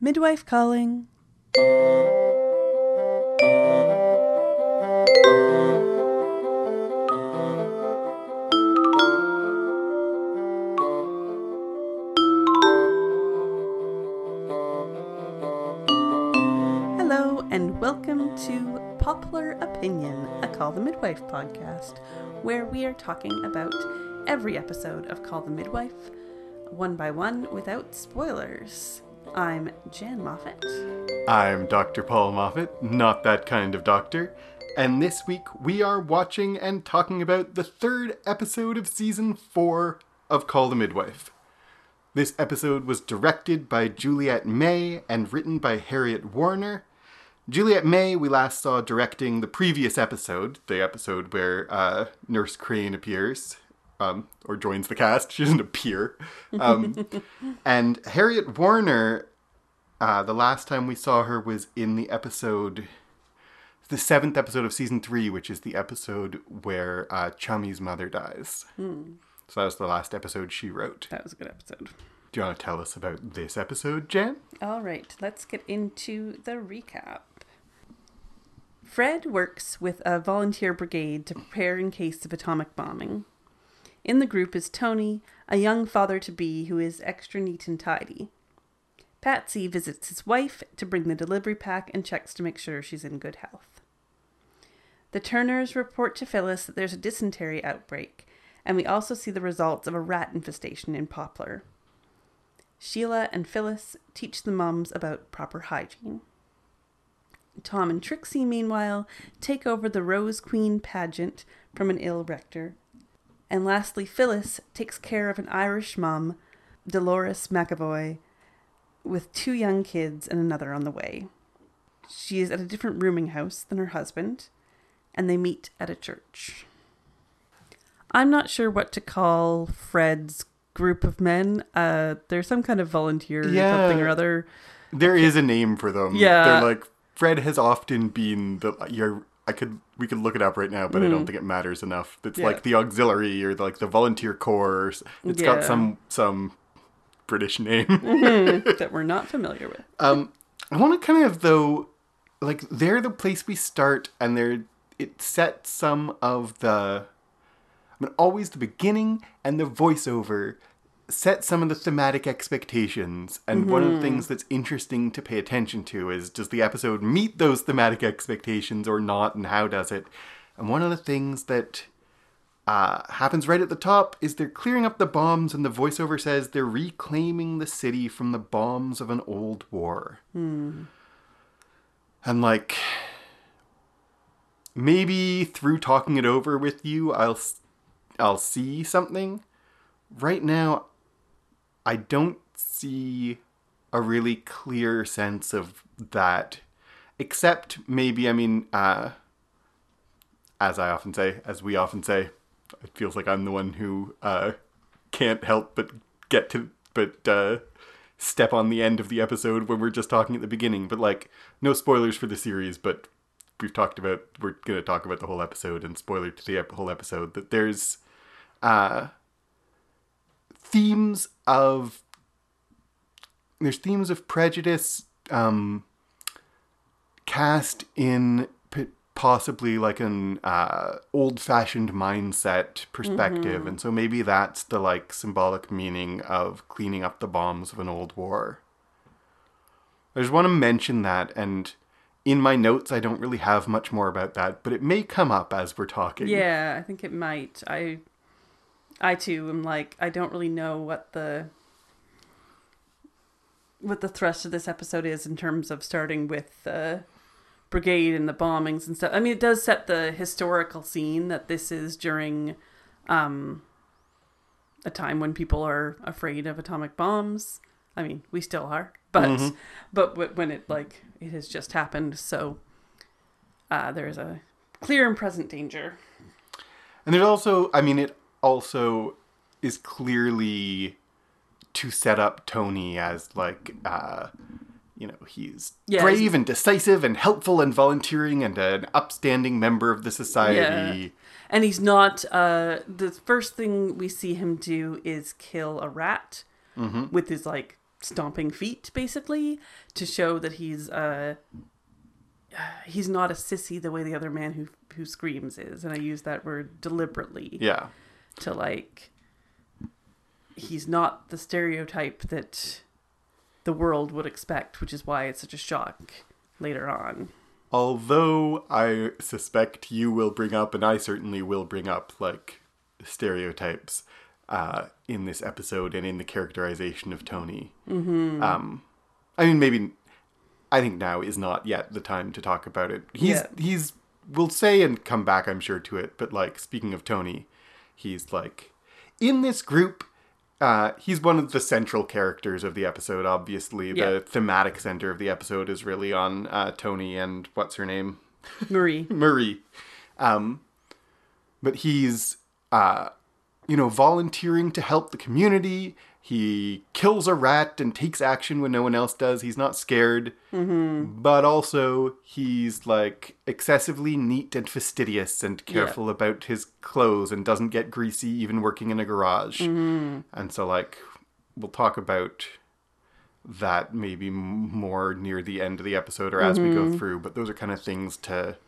Midwife calling. Hello, and welcome to Popular Opinion, a Call the Midwife podcast, where we are talking about every episode of Call the Midwife, one by one, without spoilers. I'm Jan Moffat. I'm Dr. Paul Moffat, not that kind of doctor, and this week we are watching and talking about the third episode of season 4 of Call the Midwife. This episode was directed by Juliet May and written by Harriet Warner. Juliet May, we last saw directing the previous episode, the episode where uh, Nurse Crane appears, um, or joins the cast. She doesn't appear. Um, and Harriet Warner, uh, the last time we saw her was in the episode, the seventh episode of season three, which is the episode where uh, Chummy's mother dies. So that was the last episode she wrote. That was a good episode. Do you want to tell us about this episode, Jan? All right, let's get into the recap. Fred works with a volunteer brigade to prepare in case of atomic bombing. In the group is Tony, a young father to be who is extra neat and tidy. Patsy visits his wife to bring the delivery pack and checks to make sure she's in good health. The Turners report to Phyllis that there's a dysentery outbreak, and we also see the results of a rat infestation in Poplar. Sheila and Phyllis teach the mums about proper hygiene. Tom and Trixie, meanwhile, take over the Rose Queen pageant from an ill rector. And lastly, Phyllis takes care of an Irish mum, Dolores McAvoy, with two young kids and another on the way. She is at a different rooming house than her husband, and they meet at a church. I'm not sure what to call Fred's group of men. Uh, they're some kind of volunteer Yeah. something or other. There is a name for them. Yeah. They're like, Fred has often been the, you're, I could, we could look it up right now, but I don't think it matters enough. It's Mm-hmm. Yeah. like the auxiliary or like the volunteer corps. It's got some, some British name. that we're not familiar with. Um, I want to kind of though, like they're the place we start, and they're it sets some of the. I mean, always the beginning and the voiceover set some of the thematic expectations. And one of the things that's interesting to pay attention to is does the episode meet those thematic expectations or not, and how does it? And one of the things that uh, happens right at the top is they're clearing up the bombs, and the voiceover says they're reclaiming the city from the bombs of an old war. And like, maybe through talking it over with you, I'll I'll see something. Right now, I don't see a really clear sense of that, except maybe I mean, uh, as I often say, as we often say, it feels like I'm the one who uh, can't help but get to but uh, step on the end of the episode when we're just talking at the beginning. But like, no spoilers for the series, but we've talked about we're gonna talk about the whole episode and spoiler to the whole episode that there's uh, themes of there's themes of prejudice um, cast in p- possibly like an uh, old-fashioned mindset perspective. And so maybe that's the like symbolic meaning of cleaning up the bombs of an old war. I just want to mention that and in my notes i don't really have much more about that but it may come up as we're talking. Yeah, I think it might. I I too am like I don't really know what the what the thrust of this episode is in terms of starting with the brigade and the bombings and stuff. I mean, it does set the historical scene that this is during um a time when people are afraid of atomic bombs. I mean, we still are, but but wh- when it like it has just happened, so uh, there is a clear and present danger. And there's also, I mean, it also is clearly to set up Tony as like, uh, you know, he's Yeah, brave he's- and decisive and helpful and volunteering and an upstanding member of the society. And he's not. Uh, the first thing we see him do is kill a rat with his like stomping feet, basically, to show that he's uh he's not a sissy the way the other man who who screams is, and I use that word deliberately Yeah. To like he's not the stereotype that the world would expect, which is why it's such a shock later on. Although I suspect you will bring up, and I certainly will bring up, like stereotypes uh, in this episode and in the characterization of Tony. Mm-hmm. Um, I mean, maybe I think now is not yet the time to talk about it. He's Yeah. he's we'll say and come back, I'm sure, to it. But like speaking of Tony, he's like in this group. Uh, he's one of the central characters of the episode. Obviously, Yeah. the thematic center of the episode is really on uh, Tony and what's her name, Marie. Marie. Um, but he's, uh, you know, volunteering to help the community. He kills a rat and takes action when no one else does. He's not scared. Mm-hmm. But also, he's like excessively neat and fastidious and careful about his clothes and doesn't get greasy even working in a garage. Mm-hmm. And so, like, we'll talk about that maybe more near the end of the episode or as we go through. But those are kind of things to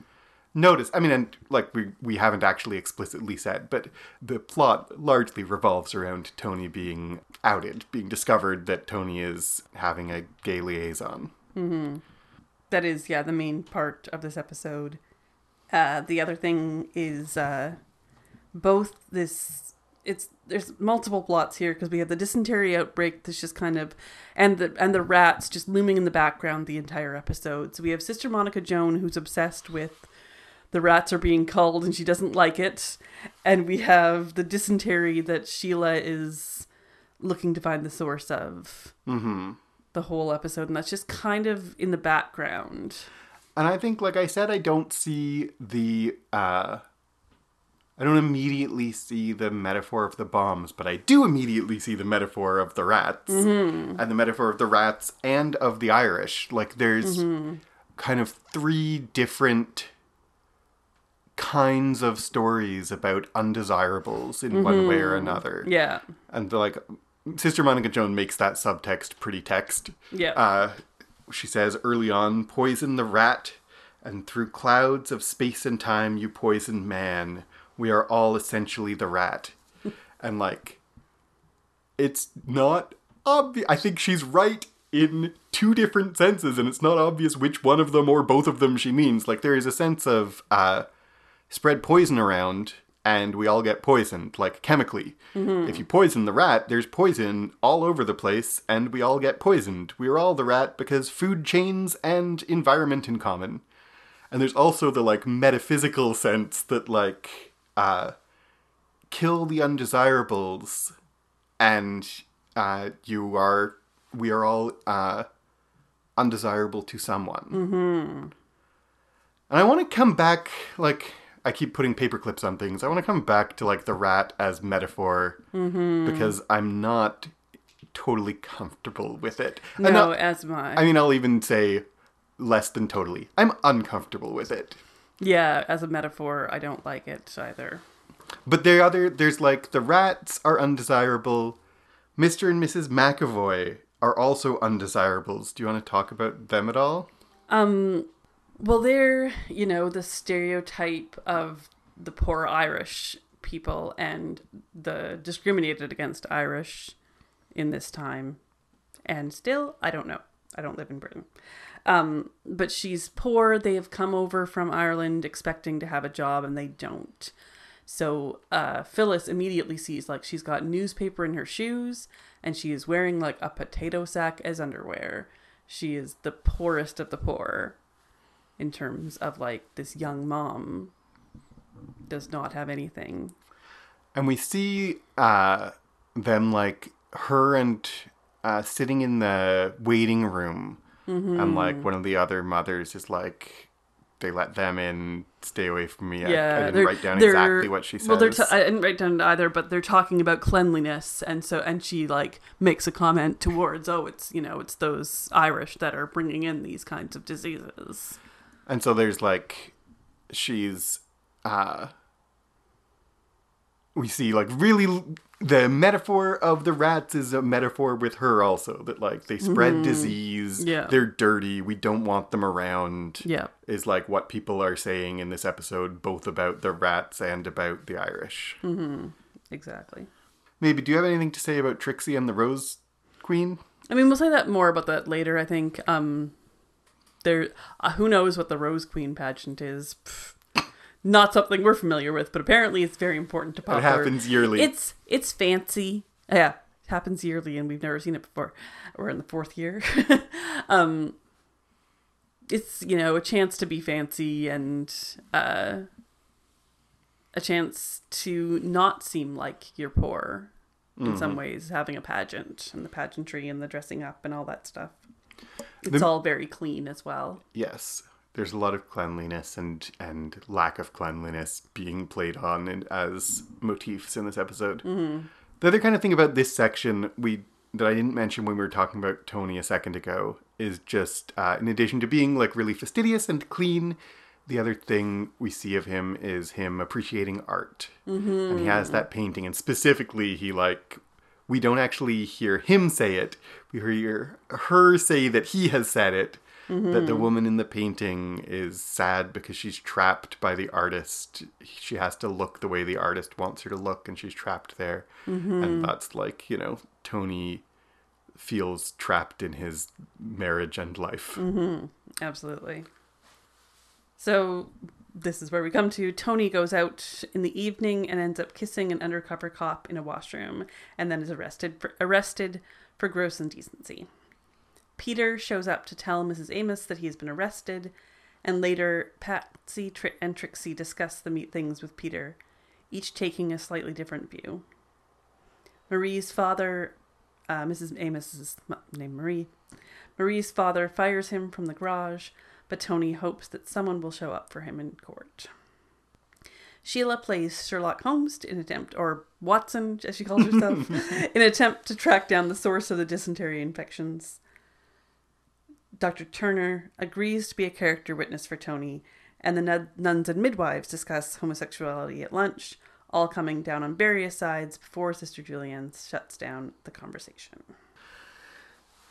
notice. I mean, and like we we haven't actually explicitly said, but the plot largely revolves around Tony being outed, being discovered that Tony is having a gay liaison. that is yeah the main part of this episode uh the other thing is uh both this it's there's multiple plots here because we have the dysentery outbreak that's just kind of and the and the rats just looming in the background the entire episode so we have sister monica joan who's obsessed with the rats are being culled and she doesn't like it and we have the dysentery that sheila is looking to find the source of hmm the whole episode and that's just kind of in the background And I think, like I said, I don't see the. uh I don't immediately see the metaphor of the bombs, but I do immediately see the metaphor of the rats. And the metaphor of the rats and of the Irish. Like, there's kind of three different kinds of stories about undesirables in one way or another. yeah And, like, Sister Monica Joan makes that subtext pretty text. yeah Uh, she says early on, poison the rat, and through clouds of space and time you poison man. We are all essentially the rat. and like, it's not obvious. I think she's right in two different senses, and it's not obvious which one of them or both of them she means. Like, there is a sense of uh, spread poison around. And we all get poisoned, like chemically. If you poison the rat, there's poison all over the place, and we all get poisoned. We are all the rat because food chains and environment in common. And there's also the like metaphysical sense that like uh kill the undesirables and uh you are we are all uh undesirable to someone. Mm-hmm. And I want to come back like I keep putting paper clips on things. I want to come back to like the rat as metaphor because I'm not totally comfortable with it. No not- as my I mean, I'll even say less than totally. I'm uncomfortable with it. yeah as a metaphor i don't like it either But there other there's like the rats are undesirable. Mr. and Mrs. McAvoy are also undesirables. Do you want to talk about them at all? um well they're you know the stereotype of the poor irish people and the discriminated against irish in this time. And still i don't know. I don't live in britain. Um but she's poor. They have come over from ireland expecting to have a job and they don't. So uh, Phyllis immediately sees like she's got newspaper in her shoes and she is wearing like a potato sack as underwear. She is the poorest of the poor in terms of like this young mom does not have anything. And we see uh, them like her and uh, sitting in the waiting room, and like one of the other mothers is like, they let them in, stay away from me. I- I, didn't write down exactly what she says. Well, they're t- I didn't write down either, but they're talking about cleanliness, and so and she like makes a comment towards, oh, it's you know, it's those Irish that are bringing in these kinds of diseases. And so there's like she's uh we see like really the metaphor of the rats is a metaphor with her also that like they spread disease Yeah. they're dirty we don't want them around Yeah. is like what people are saying in this episode both about the rats and about the irish mm-hmm. Exactly. maybe do you have anything to say about trixie and the rose queen I mean, we'll say that more about that later. I think. Um, there, uh, who knows what the Rose Queen pageant is? Pff, not something we're familiar with, but apparently it's very important to pop. it happens yearly It's it's fancy. Yeah, it happens yearly, and we've never seen it before. We're in the fourth year. um, it's you know a chance to be fancy and uh, a chance to not seem like you're poor. In some ways, having a pageant and the pageantry and the dressing up and all that stuff. It's The- all very clean as well. Yes, there's a lot of cleanliness and and lack of cleanliness being played on in, as motifs in this episode. The other kind of thing about this section we that I didn't mention when we were talking about Tony a second ago is just uh, in addition to being like really fastidious and clean. The other thing we see of him is him appreciating art, and he has that painting, and specifically he like we don't actually hear him say it. We hear her say that he has said it. That the mm-hmm. woman in the painting is sad because she's trapped by the artist. She has to look the way the artist wants her to look, and she's trapped there. And mm-hmm. that's like, you know, Tony feels trapped in his marriage and life. Mm-hmm. Absolutely. So this is where we come to. Tony goes out in the evening and ends up kissing an undercover cop in a washroom, and then is arrested for, arrested for gross indecency. Peter shows up to tell Mrs. Amos that he has been arrested, and later Patsy Tri- and Trixie discuss the meet things with Peter, each taking a slightly different view. Marie's father, uh, Mrs. Amos is named Marie. Marie's father fires him from the garage, but Tony hopes that someone will show up for him in court. Sheila plays Sherlock Holmes in attempt, or Watson, as she calls herself, in attempt to track down the source of the dysentery infections. Dr. Turner agrees to be a character witness for Tony, and the nuns and midwives discuss homosexuality at lunch, all coming down on various sides before Sister Julienne shuts down the conversation.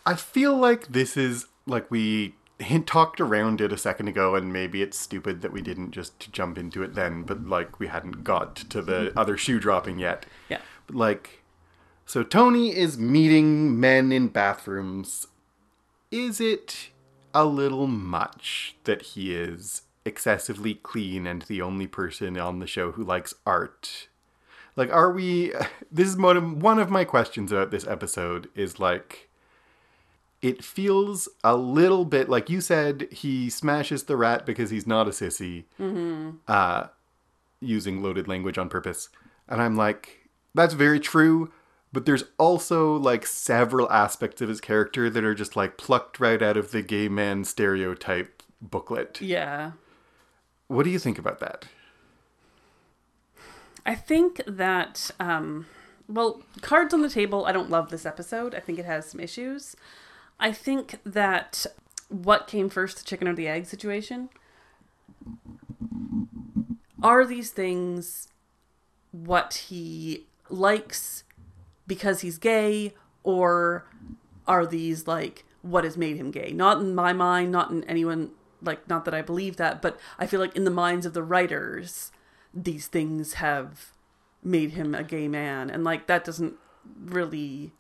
I feel like this is like we hint talked around it a second ago, and maybe it's stupid that we didn't just jump into it then, but like we hadn't got to the mm-hmm. other shoe dropping yet. Yeah. But like, so Tony is meeting men in bathrooms. Is it a little much that he is excessively clean and the only person on the show who likes art? Like, are we? This is one of, one of my questions about this episode. Is like, it feels a little bit like you said he smashes the rat because he's not a sissy uh, using loaded language on purpose and i'm like that's very true but there's also like several aspects of his character that are just like plucked right out of the gay man stereotype booklet Yeah. what do you think about that I think that, um, well, cards on the table. I don't love this episode. I think it has some issues. I think that what came first, the chicken or the egg situation. Are these things what he likes because he's gay, or are these like what has made him gay? Not in my mind, not in anyone, like, not that I believe that, but I feel like in the minds of the writers, these things have made him a gay man and like that doesn't really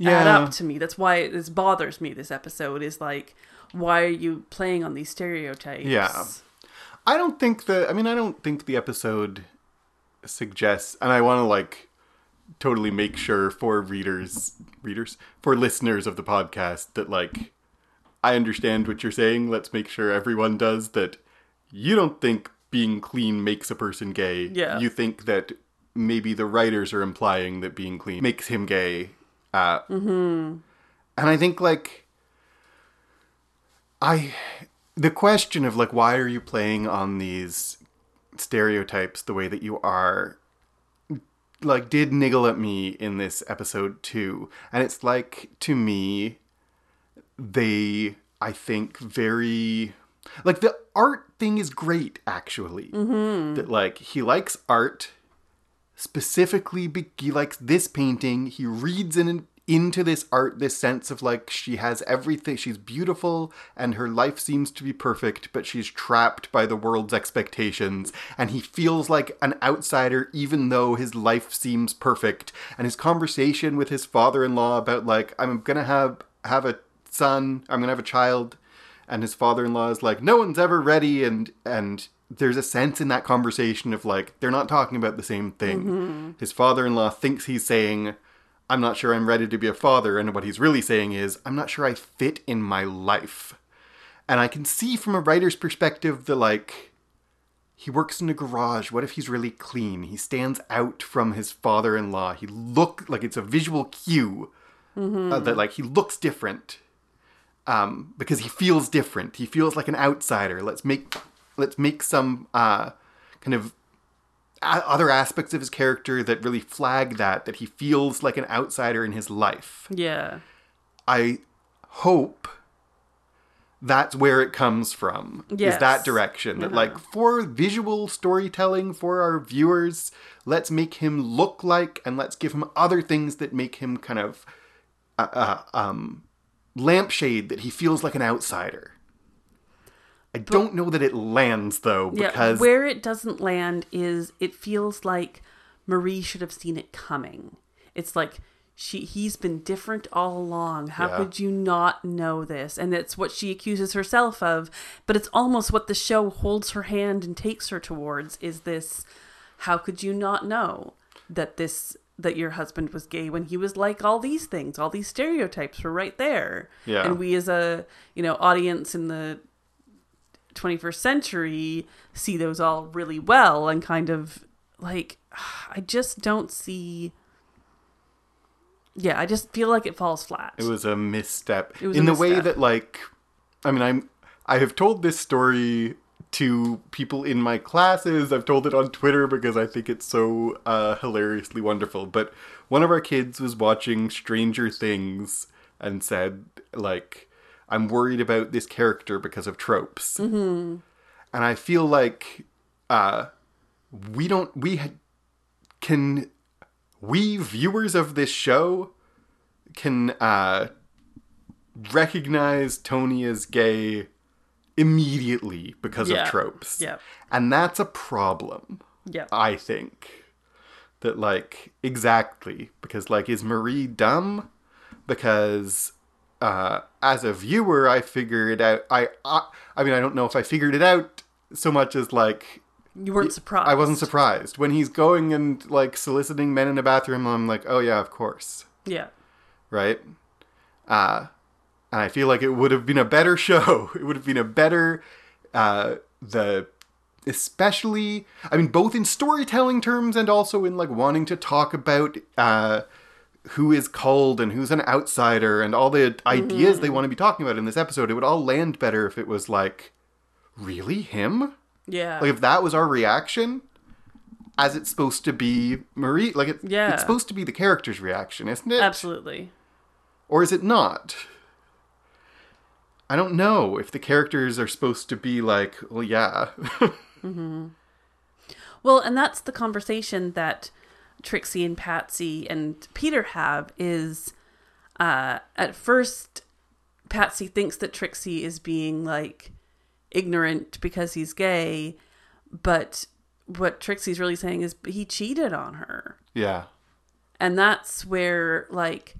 add up to me that's why this bothers me this episode is like why are you playing on these stereotypes Yeah. I don't think that. I mean I don't think the episode suggests and I want to like totally make sure for readers readers for listeners of the podcast that like I understand what you're saying. Let's make sure everyone does that you don't think being clean makes a person gay. Yeah. You think that maybe the writers are implying that being clean makes him gay. Uh, And I think like I the question of like why are you playing on these stereotypes the way that you are like did niggle at me in this episode too. And it's like to me they i think very like the art thing is great actually. That like he likes art specifically be- he likes this painting. He reads in into this art this sense of like she has everything she's beautiful and her life seems to be perfect but she's trapped by the world's expectations. And he feels like an outsider even though his life seems perfect. And his conversation with his father-in-law about like i'm gonna have have a son i'm gonna have a child. And his father-in-law is like no one's ever ready and and there's a sense in that conversation of like they're not talking about the same thing his father-in-law thinks he's saying I'm not sure I'm ready to be a father. And what he's really saying is, I'm not sure I fit in my life. And I can see from a writer's perspective that, like, he works in a garage. What if he's really clean? He stands out from his father in law. He look like it's a visual cue uh, that, like, he looks different um, because he feels different. He feels like an outsider. Let's make let's make some uh, kind of a- other aspects of his character that really flag that that he feels like an outsider in his life. Yeah. I hope that's where it comes from. Is that direction that like for visual storytelling for our viewers, let's make him look like and let's give him other things that make him kind of uh, uh, um lampshade that he feels like an outsider. I don't know that it lands though Yeah. because Where it doesn't land is it feels like Marie should have seen it coming. It's like she he's been different all along. How Yeah. could you not know this? And it's what she accuses herself of, but it's almost what the show holds her hand and takes her towards is this how could you not know that this that your husband was gay when he was like all these things, all these stereotypes were right there. Yeah. And we as a, you know, audience in the 21st century see those all really well and kind of like I just don't see yeah, I just feel like it falls flat. It was a misstep It was a in the way that like I mean I'm I have told this story to people in my classes. I've told it on Twitter because I think it's so uh, hilariously wonderful. But one of our kids was watching Stranger Things and said like I'm worried about this character because of tropes. Mm-hmm. And I feel like uh, we don't we ha- can we viewers of this show can uh, recognize Tony as gay immediately because Yeah. of tropes. Yeah. And that's a problem, yeah. I think. That, like, exactly. Because, like, is Marie dumb? Because uh, as a viewer, I figured out. I, I, I mean, I don't know if I figured it out so much as, like, You weren't surprised. I wasn't surprised. When he's going and, like, soliciting men in a bathroom, I'm like, oh, yeah, of course Yeah. right? Uh, and I feel like it would have been a better show. It would have been a better, uh, the, especially, I mean, both in storytelling terms and also in like wanting to talk about, uh, who is called and who's an outsider and all the ideas they mm-hmm. want to be talking about in this episode. It would all land better if it was like, really him? Yeah. Like if that was our reaction, as it's supposed to be Marie, like it, Yeah. it's supposed to be the character's reaction, isn't it? Absolutely. Or is it not? I don't know if the characters are supposed to be like, well, yeah. Mm-hmm. Well, and that's the conversation that Trixie and Patsy and Peter have is uh at first Patsy thinks that Trixie is being like ignorant because he's gay, but what Trixie's really saying is he cheated on her. yeah. And that's where like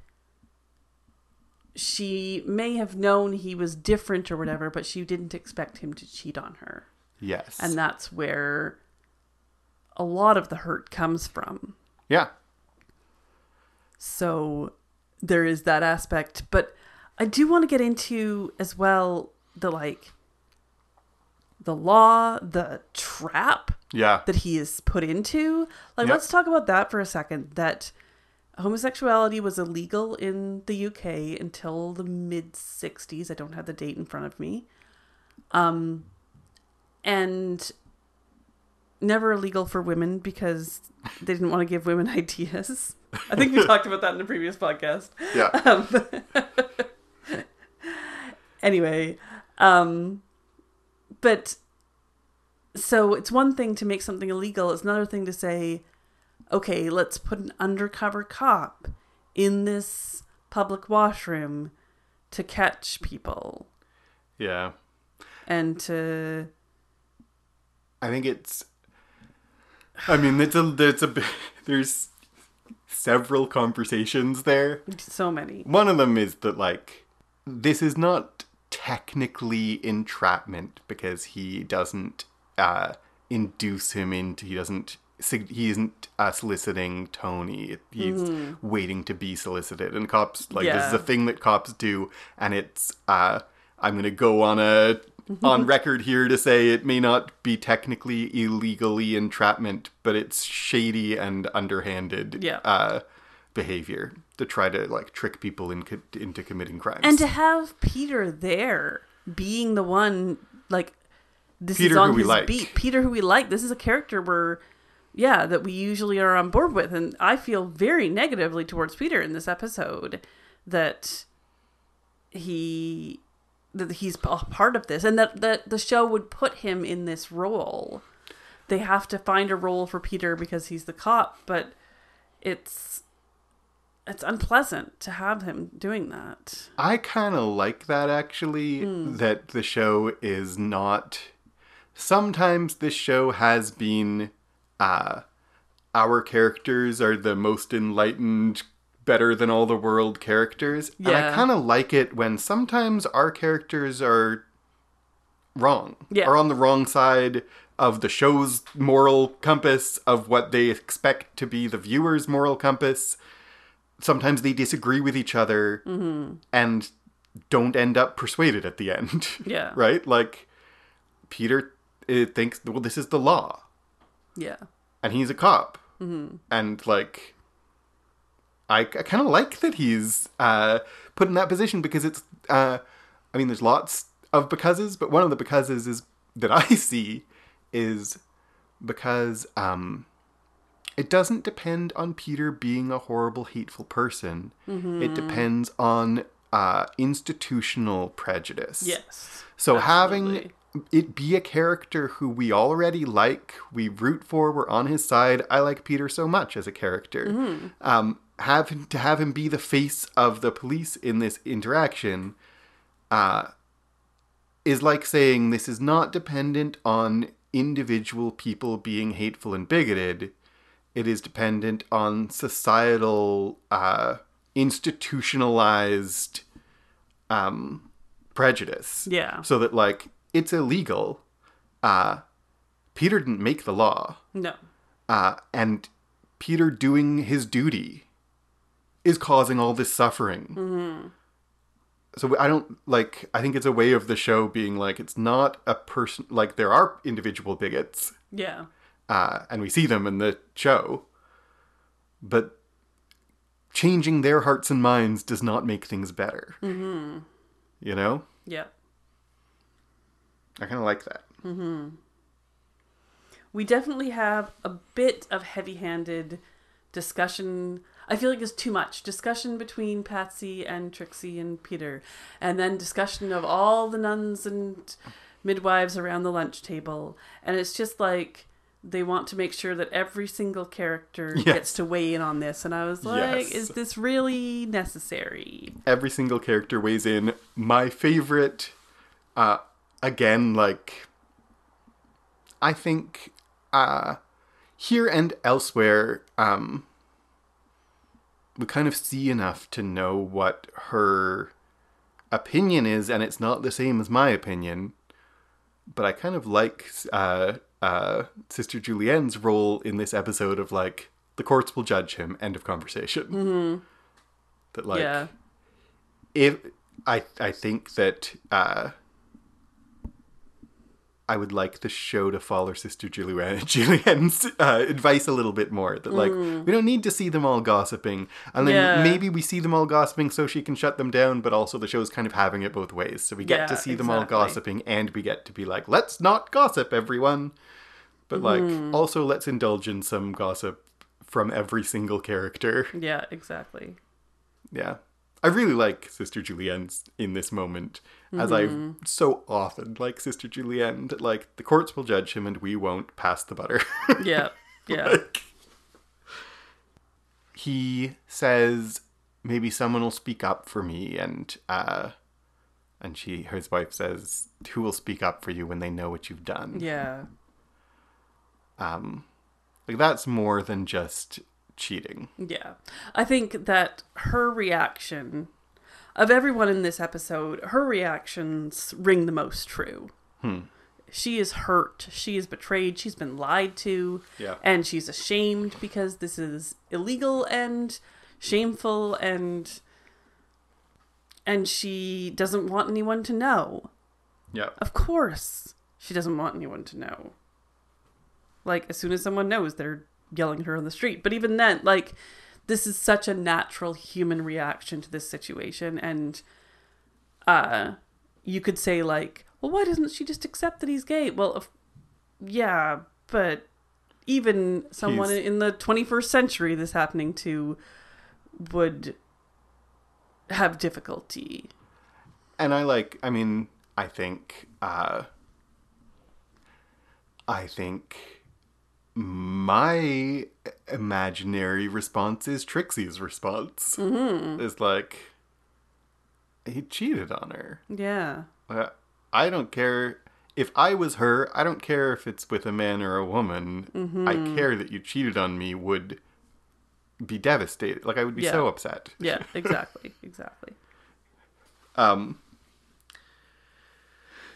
she may have known he was different or whatever, but she didn't expect him to cheat on her. Yes. And that's where a lot of the hurt comes from. Yeah. So there is that aspect. But I do want to get into as well the like the law, the trap Yeah. that he is put into. Like, Yep. let's talk about that for a second. That homosexuality was illegal in the UK until the mid 60s. I don't have the date in front of me. Um, and never illegal for women because they didn't want to give women ideas. I think we talked about that in the previous podcast. Yeah. Um, anyway, um, but so it's one thing to make something illegal. It's another thing to say okay, let's put an undercover cop in this public washroom to catch people Yeah. and to I think it's. I mean, it's a there's a there's several conversations there. so many. One of them is that like this is not technically entrapment because he doesn't uh, induce him into he doesn't he isn't uh, soliciting Tony. He's waiting to be solicited, and cops like this is a thing that cops do, and it's uh, I'm gonna go on a on record here to say it may not be technically illegally entrapment, but it's shady and underhanded Yeah. uh, behavior to try to like trick people in, into committing crimes. And to have Peter there being the one like this Peter, is on who we his like. beat. Peter who we like. This is a character we're yeah, that we usually are on board with. And I feel very negatively towards Peter in this episode that he that he's a part of this and that, that the show would put him in this role. They have to find a role for Peter because he's the cop, but it's it's unpleasant to have him doing that. I kind of like that actually, that the show is not. Sometimes this show has been. Uh, our characters are the most enlightened, better than all the world characters. And I kind of like it when sometimes our characters are wrong. Yeah. Are on the wrong side of the show's moral compass, of what they expect to be the viewer's moral compass. Sometimes they disagree with each other and don't end up persuaded at the end. Yeah. right? Like, Peter uh, thinks, well, this is the law Yeah. and he's a cop and like i, I kind of like that he's uh put in that position because it's uh i mean there's lots of becauses but one of the becauses is that i see is because um it doesn't depend on peter being a horrible hateful person it depends on uh institutional prejudice Yes. so Absolutely. having it be a character who we already like, we root for, we're on his side. I like Peter so much as a character. Mm-hmm. Um, have him, to have him be the face of the police in this interaction, uh, is like saying this is not dependent on individual people being hateful and bigoted. It is dependent on societal, uh, institutionalized um, prejudice Yeah. so that like it's illegal uh peter didn't make the law No. uh and peter doing his duty is causing all this suffering so i don't like i think it's a way of the show being like it's not a person like there are individual bigots Yeah. uh and we see them in the show but changing their hearts and minds does not make things better mm-hmm. you know Yeah. i kind of like that We definitely have a bit of heavy-handed discussion. I feel like it's too much discussion between Patsy and Trixie and Peter, and then discussion of all the nuns and midwives around the lunch table, and it's just like they want to make sure that every single character Yes. gets to weigh in on this, and I was like, Yes. is this really necessary? every single character weighs in. My favorite, uh, again, like, I think, uh, here and elsewhere, um, we kind of see enough to know what her opinion is, and it's not the same as my opinion. But I kind of like uh, uh, Sister Julienne's role in this episode of like the courts will judge him. End of conversation. Mm-hmm. That like yeah. if I I think that uh I would like the show to follow Sister Julienne, Julienne's uh, advice a little bit more. That like we don't need to see them all gossiping, and then Yeah. maybe we see them all gossiping so she can shut them down. But also the show's kind of having it both ways, so we get Yeah, to see them all gossiping, and we get to be like, let's not gossip, everyone. But like, also let's indulge in some gossip from every single character. Yeah, exactly. Yeah. I really like Sister Julienne's in this moment, as I so often like Sister Julienne, that like the courts will judge him and we won't pass the butter. Yeah. Yeah. like, he says maybe someone will speak up for me and uh and she his wife says who will speak up for you when they know what you've done Yeah. um like that's more than just cheating Yeah. I think that her reaction, of everyone in this episode, her reactions ring the most true. Hmm. She is hurt. She is betrayed. She's been lied to. Yeah. And she's ashamed because this is illegal and shameful and. And she doesn't want anyone to know. yeah Of course, she doesn't want anyone to know. Like, as soon as someone knows, they're yelling at her on the street. But even then, like, this is such a natural human reaction to this situation. And, uh, you could say, like, well, why doesn't she just accept that he's gay? Well, if, yeah, but even someone He's- in the 21st century this happening to would have difficulty. and i like i mean i think uh i think my imaginary response is trixie's response mm-hmm. is like he cheated on her Yeah. Uh, I don't care if I was her. I don't care if it's with a man or a woman. Mm-hmm. I care that you cheated on me. Would be devastated. Like I would be Yeah. so upset. Yeah, exactly. exactly. Um,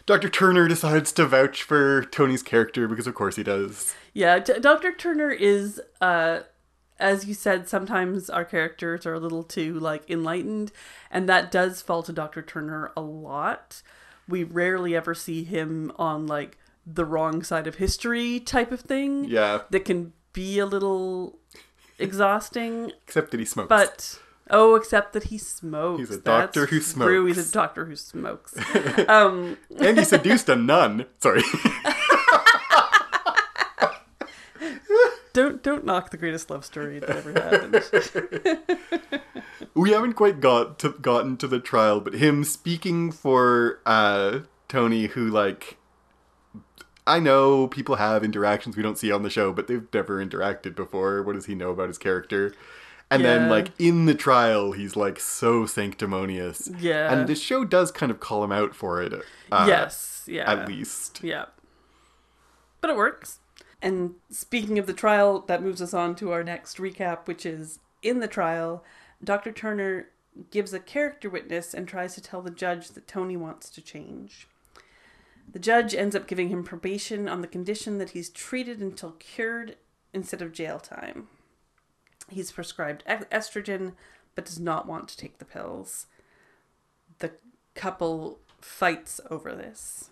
Dr. Turner decides to vouch for Tony's character because, of course, he does. Yeah, D- Dr. Turner is, uh, as you said, sometimes our characters are a little too like enlightened, and that does fall to Dr. Turner a lot. We rarely ever see him on like the wrong side of history type of thing. Yeah, that can be a little exhausting. except that he smokes. But oh, except that he smokes. He's a doctor That's who true. He's smokes. a doctor who smokes. um, and he seduced a nun. Sorry. don't don't knock the greatest love story that ever happened. we haven't quite got to gotten to the trial, but him speaking for uh Tony, who like I know people have interactions we don't see on the show, but they've never interacted before. What does he know about his character? And then like in the trial, he's like so sanctimonious. Yeah. And the show does kind of call him out for it. Uh, yes. Yeah. At least. Yeah. But it works. And speaking of the trial, that moves us on to our next recap, which is in the trial, Dr. Turner gives a character witness and tries to tell the judge that Tony wants to change. The judge ends up giving him probation on the condition that he's treated until cured instead of jail time. He's prescribed estrogen but does not want to take the pills. The couple fights over this.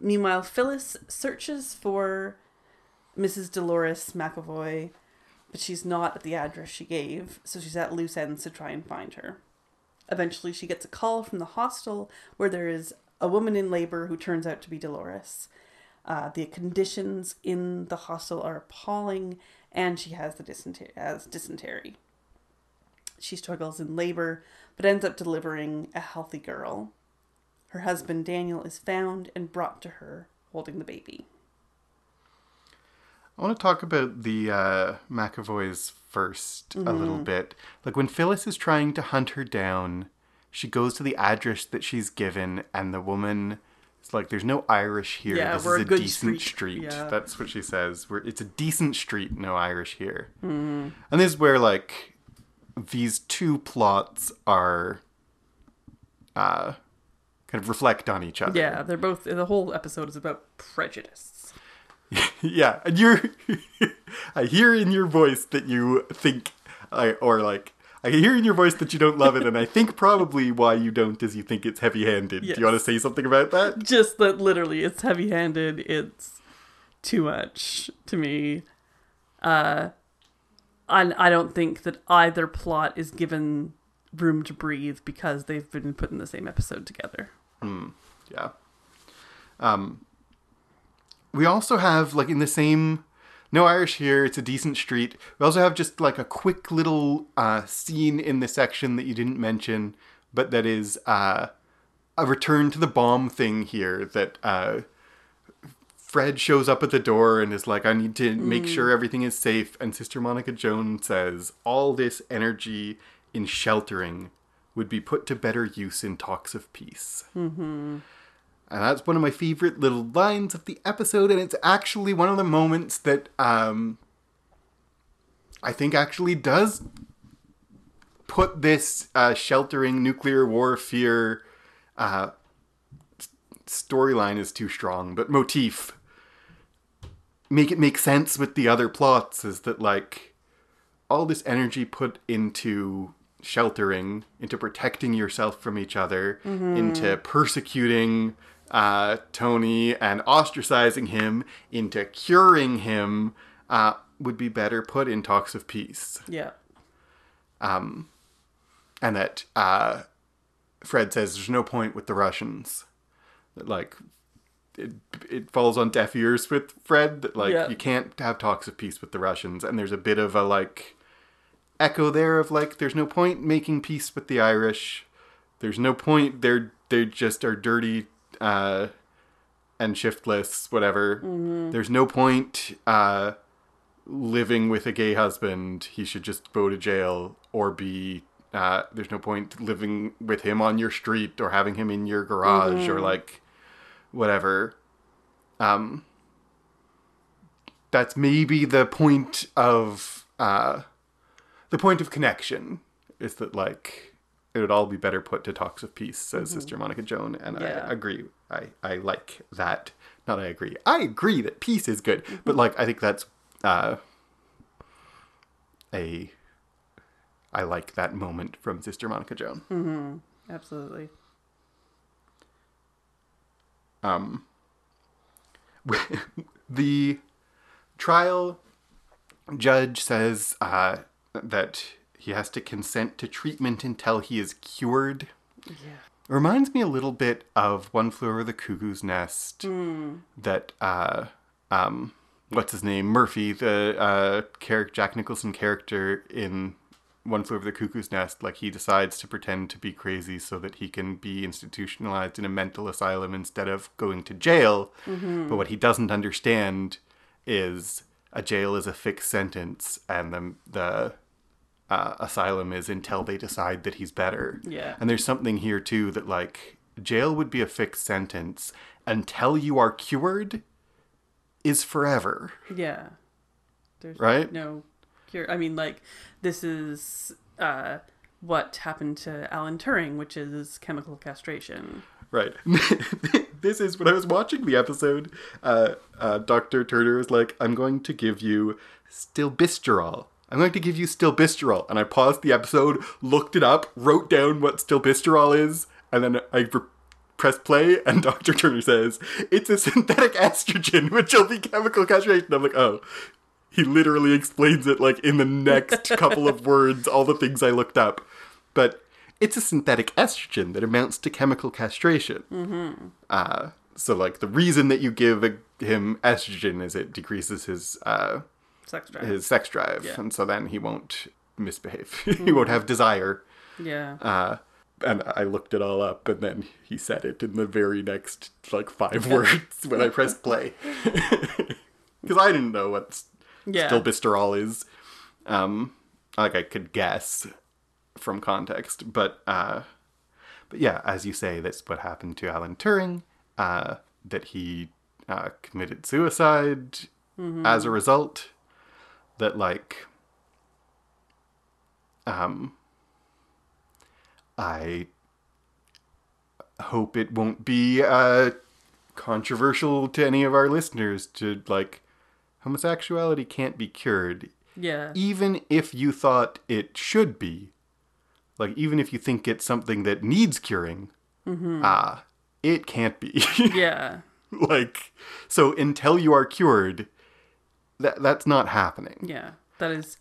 Meanwhile, Phyllis searches for Mrs. Dolores McAvoy, but she's not at the address she gave, so she's at loose ends to try and find her. Eventually, she gets a call from the hostel where there is a woman in labor who turns out to be Dolores. Uh, the conditions in the hostel are appalling, and she has the dysentery. Has dysentery. She struggles in labor, but ends up delivering a healthy girl. Her husband Daniel is found and brought to her holding the baby. I want to talk about the uh, McAvoys 1st a little bit. Like when Phyllis is trying to hunt her down, she goes to the address that she's given, and the woman is like, "There's no Irish here. Yeah, this we're is a a, good decent street." street." Yeah. That's what she says. We're, it's a decent street, no Irish here. Mm-hmm. And this is where like these two plots are uh, kind of reflect on each other. Yeah, they're both. The whole episode is about prejudice. yeah, and you're. I hear in your voice that you think, I or like, I can hear in your voice that you don't love it, and I think probably why you don't is you think it's heavy-handed. Yes. Do you want to say something about that? Just that literally, it's heavy-handed. It's too much to me. Uh, I I don't think that either plot is given room to breathe because they've been put in the same episode together. Yeah. Um. We also have like in the same. No Irish here. It's a decent street. We also have just like a quick little uh, scene in the section that you didn't mention, but that is uh, a return to the bomb thing here. That uh, Fred shows up at the door and is like, I need to make sure everything is safe. And Sister Monica Joan says, All this energy in sheltering would be put to better use in talks of peace. Mm-hmm. And that's one of my favorite little lines of the episode. And it's actually one of the moments that um, I think actually does put this uh, sheltering nuclear war fear uh, storyline is too strong, but motif make it make sense with the other plots is that like all this energy put into sheltering, into protecting yourself from each other, into persecuting uh, Tony and ostracizing him, into curing him, uh, would be better put in talks of peace Yeah. Um, and that uh, Fred says there's no point with the Russians. That like it it falls on deaf ears with Fred that like Yeah. you can't have talks of peace with the Russians, and there's a bit of a like echo there of like there's no point making peace with the Irish. There's no point. They're they just are dirty uh, and shiftless, whatever. There's no point. Uh, living with a gay husband, he should just go to jail or be. Uh, there's no point living with him on your street or having him in your garage or like whatever. Um, that's maybe the point of uh, the point of connection is that like it would all be better put to talks of peace, says Sister Monica Joan, and Yeah. I agree. I I like that. Not I agree. I agree that peace is good, but like I think that's uh, a I like that moment from Sister Monica Joan. Absolutely. Um, the trial judge says uh, that he has to consent to treatment until he is cured. Yeah. Reminds me a little bit of One Flew Over the Cuckoo's Nest. That uh, um, what's his name Murphy, the uh, character Jack Nicholson character in One Flew Over the Cuckoo's Nest, like he decides to pretend to be crazy so that he can be institutionalized in a mental asylum instead of going to jail. But what he doesn't understand is a jail is a fixed sentence, and the the uh, asylum is until they decide that he's better. Yeah. And there's something here too that like jail would be a fixed sentence until you are cured is forever, Yeah. There's right? no cure. I mean, like, this is uh, what happened to Alan Turing, which is chemical castration. Right. this is when I was watching the episode. Uh, uh, Dr. Turner is like, I'm going to give you stilboestrol. I'm going to give you stilboestrol. And I paused the episode, looked it up, wrote down what stilboestrol is, and then I re- pressed play, and Dr. Turner says, It's a synthetic estrogen, which will be chemical castration. I'm like, oh. He literally explains it like in the next couple of words, all the things I looked up. But it's a synthetic estrogen that amounts to chemical castration. Mm-hmm. Uh, so, like, the reason that you give a, him estrogen is it decreases his uh, Sex drive. his sex drive, Yeah. and so then he won't misbehave. he won't have desire. yeah. Uh, and I looked it all up, and then he said it in the very next like five words when I pressed play, because I didn't know what yeah. stilboestrol is. Um, like I could guess from context, but uh, but yeah, as you say, that's what happened to Alan Turing. Uh, that he uh, committed suicide as a result. That like, um, I hope it won't be uh, controversial to any of our listeners to like homosexuality can't be cured yeah. even if you thought it should be like even if you think it's something that needs curing ah it can't be yeah. like so until you are cured that that's not happening Yeah. That is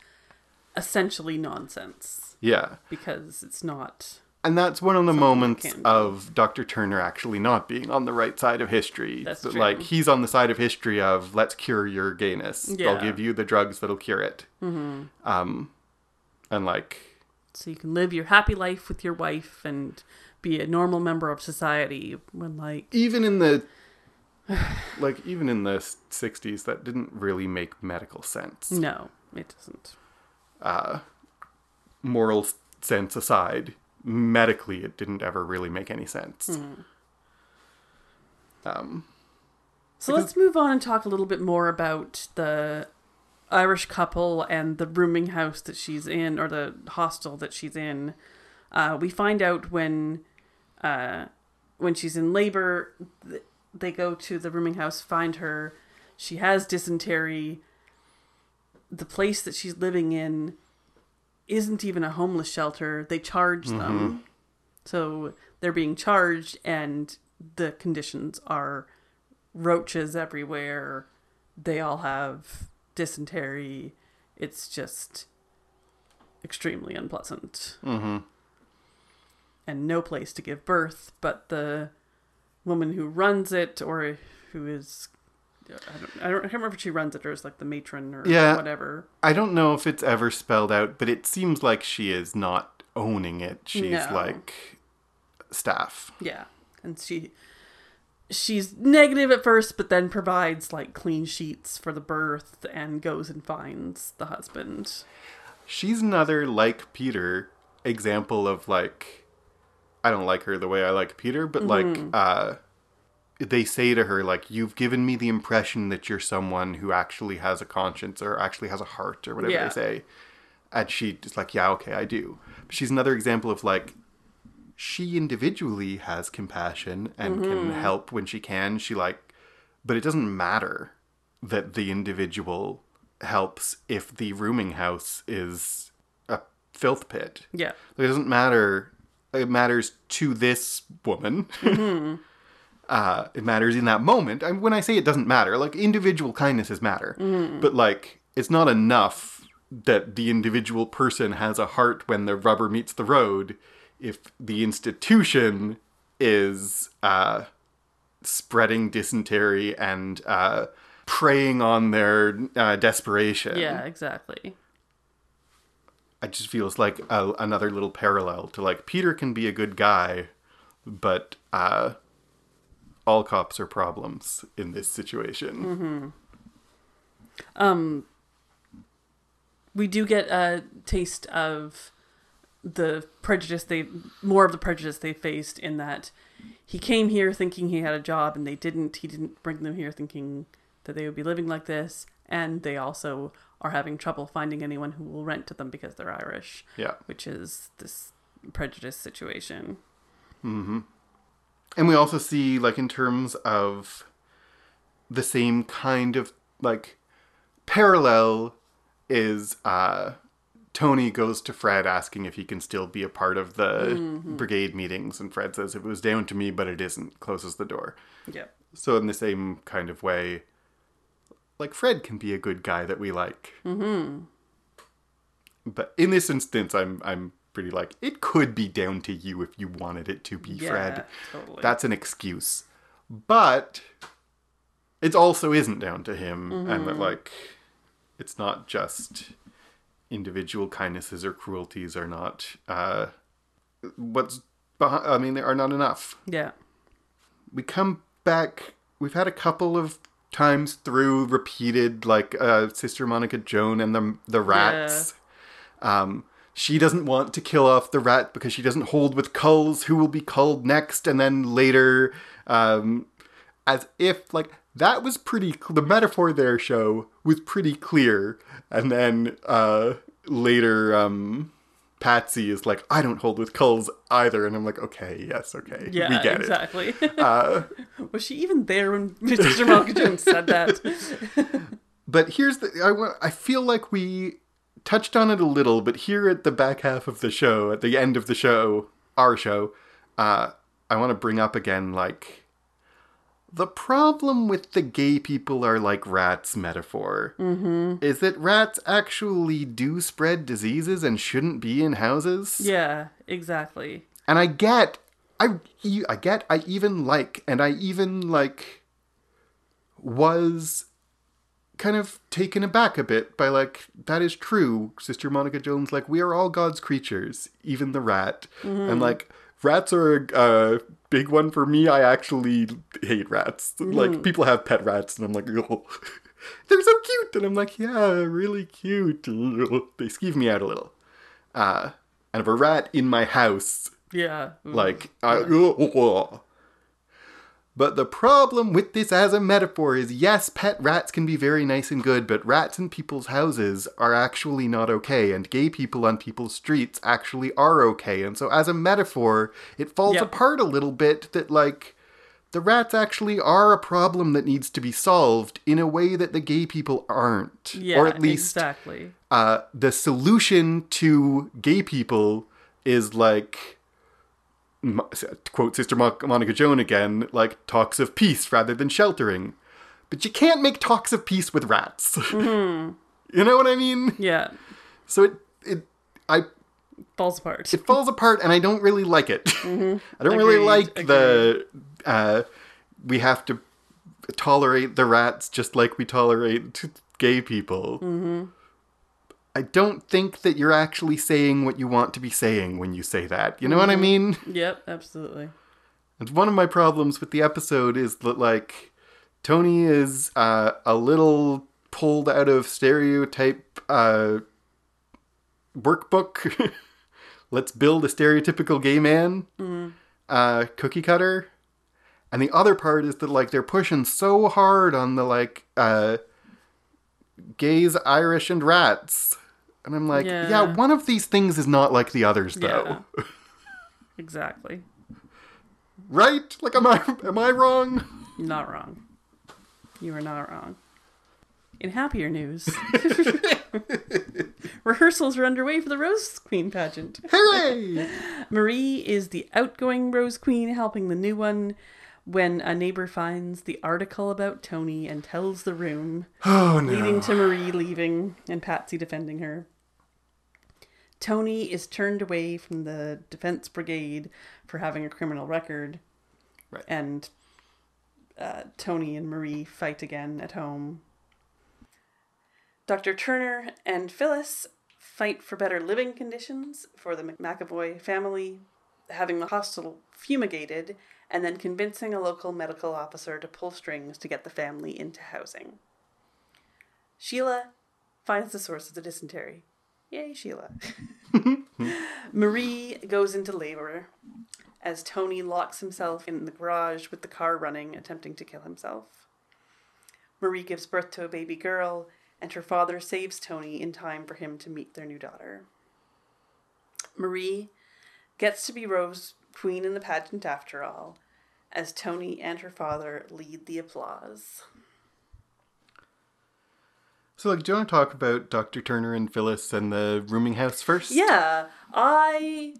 essentially nonsense yeah because it's not. and that's one of the moments of Dr. Turner actually not being on the right side of history. That's true. Like he's on the side of history of let's cure your gayness. Yeah. I'll give you the drugs that'll cure it. Mm-hmm. Um, and like So you can live your happy life with your wife and be a normal member of society when, like, even in the like even in the 60s that didn't really make medical sense. No, it doesn't. Uh moral sense aside, medically it didn't ever really make any sense. Mm. Um So let's move on and talk a little bit more about the Irish couple and the rooming house that she's in, or the hostel that she's in. Uh, we find out when, uh, when she's in labor, th- they go to the rooming house, find her. She has dysentery. The place that she's living in isn't even a homeless shelter. They charge them, so they're being charged, and the conditions are roaches everywhere. They all have dysentery. It's just extremely unpleasant. mhm. And no place to give birth, but the woman who runs it or who is I don't, I don't I can't remember if she runs it or is like the matron or Yeah. whatever. I don't know if it's ever spelled out, but it seems like she is not owning it. She's No. like staff. Yeah. And she she's negative at first, but then provides like clean sheets for the birth and goes and finds the husband. She's another like Peter example of like I don't like her the way I like Peter, but like uh they say to her like you've given me the impression that you're someone who actually has a conscience or actually has a heart or whatever Yeah. they say. And she's like, yeah, okay, I do. But she's another example of like she individually has compassion and can help when she can. She like but it doesn't matter that the individual helps if the rooming house is a filth pit. Yeah. It doesn't matter. It matters to this woman. uh, it matters in that moment. I when I say it doesn't matter, like individual kindnesses matter, but like it's not enough that the individual person has a heart when the rubber meets the road. If the institution is uh, spreading dysentery and uh, preying on their uh, desperation, Yeah, exactly. It just feels like a, another little parallel to like Peter can be a good guy, but uh, all cops are problems in this situation. Um we do get a taste of the prejudice they more of the prejudice they faced in that he came here thinking he had a job and they didn't. He didn't bring them here thinking that they would be living like this. And they also are having trouble finding anyone who will rent to them because they're Irish. Yeah, which is this prejudice situation. And we also see like in terms of the same kind of like parallel is uh Tony goes to Fred asking if he can still be a part of the brigade meetings and Fred says if it was down to me but it isn't closes the door. yeah So in the same kind of way, like Fred can be a good guy that we like. Mm-hmm. But in this instance, I'm I'm pretty like it could be down to you if you wanted it to be yeah Fred. totally That's an excuse, but it also isn't down to him, and that like it's not just individual kindnesses or cruelties are not uh, what's behind. I mean, they are not enough yeah we come back we've had a couple of times through repeated like uh sister monica joan and the the rats. Um she doesn't want to kill off the rat because she doesn't hold with culls who will be culled next and then later um as if like that was pretty the metaphor there show was pretty clear. And then uh later um patsy is like i don't hold with culls either. And i'm like okay yes okay yeah we get it. exactly. Uh was she even there when mr malcolm said that? But here's the I wa- I feel like we touched on it a little, but here at the back half of the show, at the end of the show, our show, uh, I want to bring up again like the problem with the gay people are like rats metaphor is that rats actually do spread diseases and shouldn't be in houses. yeah exactly And I get, I, I get, I even like, and I even like, was kind of taken aback a bit by like, that is true, Sister Monica Jones. Like, we are all God's creatures, even the rat. And like, rats are a uh, big one for me. I actually hate rats. Like people have pet rats, and I'm like, oh, they're so cute, and I'm like, yeah, really cute. They skeeve me out a little. Uh, and if a rat in my house, Yeah. like, I, but the problem with this as a metaphor is yes, pet rats can be very nice and good, but rats in people's houses are actually not okay, and gay people on people's streets actually are okay. And so, as a metaphor, it falls Yep. apart a little bit that, like, the rats actually are a problem that needs to be solved in a way that the gay people aren't. yeah. or at least exactly. uh, the solution to gay people is like quote sister monica joan again like talks of peace rather than sheltering but you can't make talks of peace with rats Mm-hmm. you know what i mean Yeah. so it it i Falls apart. it falls apart and i don't really like it i don't really Agreed, like the uh we have to tolerate the rats just like we tolerate gay people Mm-hmm. I don't think that you're actually saying what you want to be saying when you say that. You know what i mean? Yep. Absolutely. and one of my problems with the episode is that like tony is uh, a little pulled out of stereotype uh, workbook. Let's build a stereotypical gay man uh, cookie cutter. And the other part is that like they're pushing so hard on the like uh, gays irish and rats and i'm like yeah. Yeah. one of these things is not like the others though Yeah. exactly. right like am i am i wrong Not wrong. You are not wrong. In happier news, rehearsals are underway for the Rose Queen pageant. hooray Marie is the outgoing Rose Queen, helping the new one when a neighbor finds the article about Tony and tells the room, oh no leading to Marie leaving and Patsy defending her. Tony is turned away from the Defense Brigade for having a criminal record. Right. And uh, Tony and Marie fight again at home. Dr. Turner and Phyllis fight for better living conditions for the McAvoy family, having the hostel fumigated, and then convincing a local medical officer to pull strings to get the family into housing. Sheila finds the source of the dysentery. Yay, Sheila. Marie goes into labor as Tony locks himself in the garage with the car running, attempting to kill himself. Marie gives birth to a baby girl, and her father saves Tony in time for him to meet their new daughter. Marie gets to be Rose Queen in the pageant after all, as Tony and her father lead the applause. So, like, do you want to talk about Dr. Turner and Phyllis and the rooming house first? Yeah, I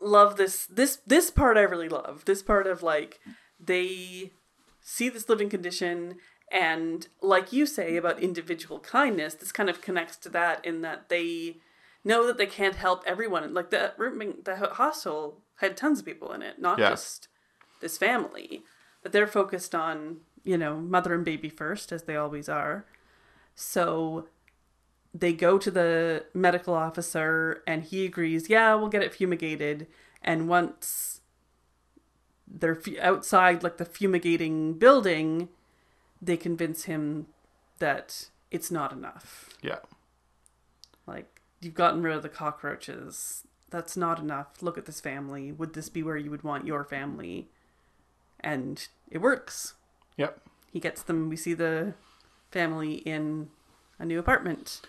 love this this this part I really love. This part of like they see this living condition and like you say about individual kindness, this kind of connects to that in that they know that they can't help everyone. Like the rooming the hostel had tons of people in it, not Yeah. just this family. But they're focused on, you know, mother and baby first, as they always are. So they go to the medical officer and he agrees, yeah, we'll get it fumigated. And once they're outside, like the fumigating building, they convince him that it's not enough. Yeah. Like, you've gotten rid of the cockroaches. That's not enough. Look at this family. Would this be where you would want your family? And it works. Yep. He gets them. We see the family in a new apartment.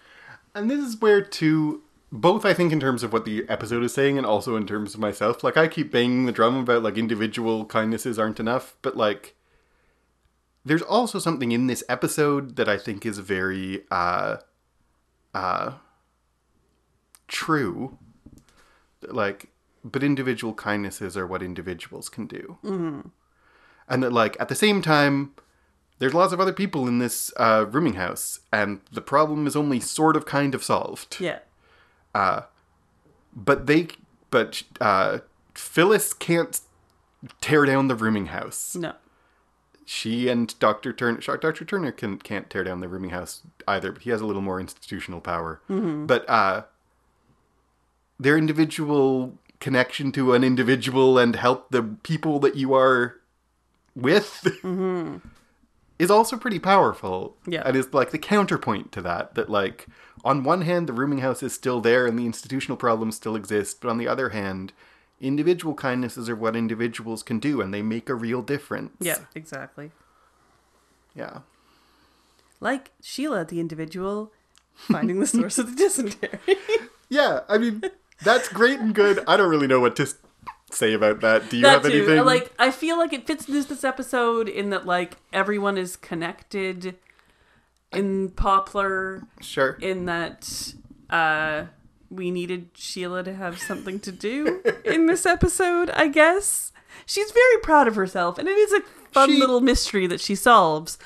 And this is where, too, both I think in terms of what the episode is saying and also in terms of myself, like, I keep banging the drum about, like, individual kindnesses aren't enough, but, like, there's also something in this episode that I think is very, uh, uh, true. Like, but individual kindnesses are what individuals can do. Mm-hmm. And that, like, at the same time, there's lots of other people in this uh, rooming house, and the problem is only sort of kind of solved. Yeah. But they, but uh, Phyllis can't tear down the rooming house. No. She and Doctor Turner, Doctor Turner can can't tear down the rooming house either, but he has a little more institutional power. But uh, their individual connection to an individual and help the people that you are with is also pretty powerful. Yeah. And is like the counterpoint to that. That like on one hand the rooming house is still there and the institutional problems still exist, but on the other hand, individual kindnesses are what individuals can do and they make a real difference. Yeah, exactly. Yeah. Like Sheila, the individual, finding the source of the dysentery. Yeah, I mean that's great and good. I don't really know what to say about that. Do you that have too. anything? Like, I feel like it fits into this episode in that like everyone is connected in Poplar. sure. in that uh we needed Sheila to have something to do in this episode, I guess. She's very proud of herself and it is a fun She- little mystery that she solves.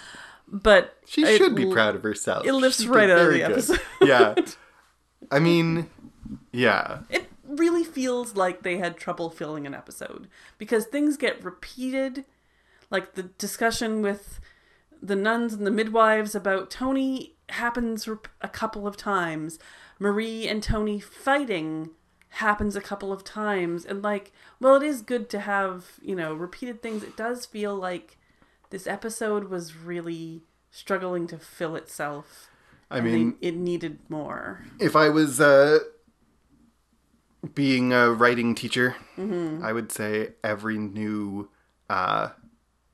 But She it should be proud of herself. it lifts She right out of the good. episode. Yeah. I mean, yeah. It really feels like they had trouble filling an episode because things get repeated. Like the discussion with the nuns and the midwives about Tony happens a couple of times. Marie and Tony fighting happens a couple of times. And, like, well, it is good to have, you know, repeated things. It does feel like this episode was really struggling to fill itself. I mean, it needed more. if I was uh, being a writing teacher, Mm-hmm. I would say every new uh,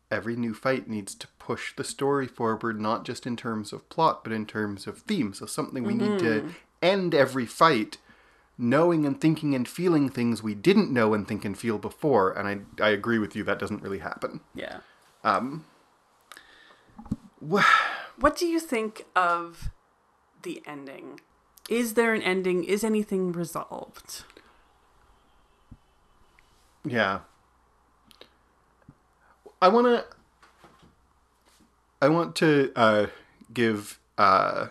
every new fight needs to push the story forward, not just in terms of plot, but in terms of theme. So something we need Mm-hmm. to end every fight knowing and thinking and feeling things we didn't know and think and feel before. And I I agree with you that doesn't really happen. Yeah. Um, What do you think of the ending? Is there an ending? Is anything resolved? Yeah. I want to I want to uh give uh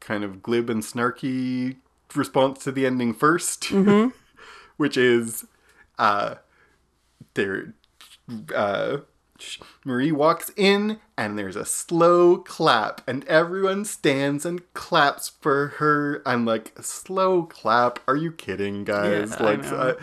kind of glib and snarky response to the ending 1st which is uh there uh Marie walks in and there's a slow clap and everyone stands and claps for her. I'm like, slow clap? Are you kidding, guys? Yeah, like uh,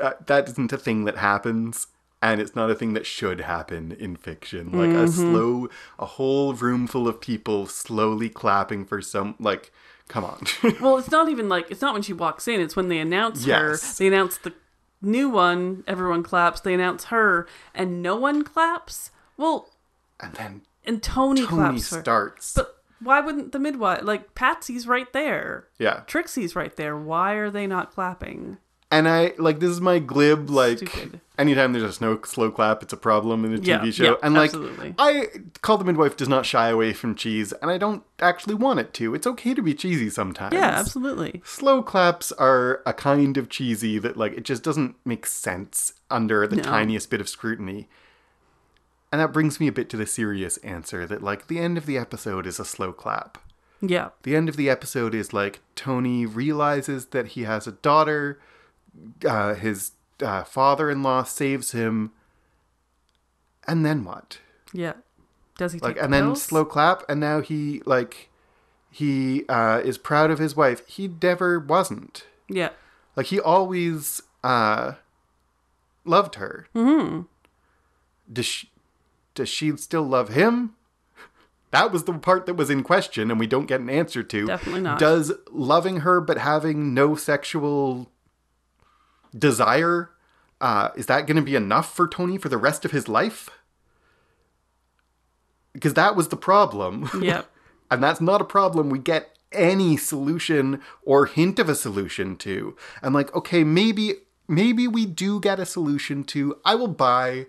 uh, that isn't a thing that happens. And it's not a thing that should happen in fiction. Like a Mm-hmm. slow, a whole room full of people slowly clapping for some, like, come on. Well, it's not even like it's not when she walks in. It's when they announce her. They announce the new one. Everyone claps. They announce her, and no one claps. Well, and then and Tony, Tony claps starts. But why wouldn't the midwife like Patsy's right there? yeah. Trixie's right there. Why are they not clapping? And I like this is my glib like Stupid. anytime there's a snow slow clap, it's a problem in a TV Yeah, show. yeah, and like absolutely. I call the midwife does not shy away from cheese, and I don't actually want it to. It's okay to be cheesy sometimes. Yeah, absolutely. Slow claps are a kind of cheesy that like it just doesn't make sense under the No. tiniest bit of scrutiny. And that brings me a bit to the serious answer that like the end of the episode is a slow clap. Yeah. The end of the episode is like Tony realizes that he has a daughter. Uh, his uh, father-in-law saves him, and then what? Yeah. Does he take Like, and then pills? slow clap, and now he like he uh, is proud of his wife. He never wasn't. Yeah. Like he always uh, loved her. Mm-hmm. Does she, does she still love him? That was the part that was in question, and we don't get an answer to. Definitely not. Does loving her but having no sexual desire uh, is that going to be enough for Tony for the rest of his life? Because that was the problem. Yep. And that's not a problem we get any solution or hint of a solution to. I'm like, okay, maybe maybe we do get a solution to. I will buy